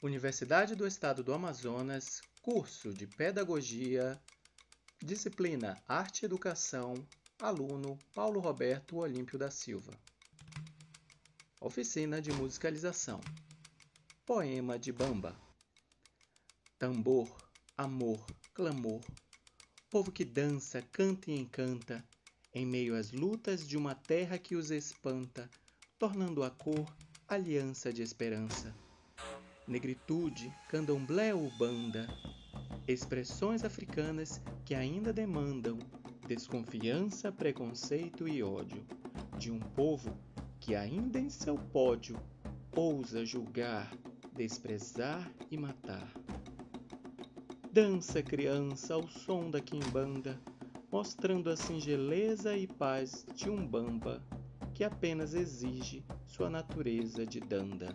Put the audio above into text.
Universidade do Estado do Amazonas, curso de Pedagogia, disciplina Arte e Educação, aluno Paulo Roberto Olímpio da Silva. Oficina de Musicalização. Poema de Bamba. Tambor, amor, clamor. Povo que dança, canta e encanta, em meio às lutas de uma terra que os espanta, tornando a cor aliança de esperança. Negritude, candomblé ou banda, expressões africanas que ainda demandam desconfiança, preconceito e ódio de um povo que ainda em seu pódio ousa julgar, desprezar e matar. Dança, criança, ao som da quimbanda, mostrando a singeleza e paz de um bamba que apenas exige sua natureza de danda.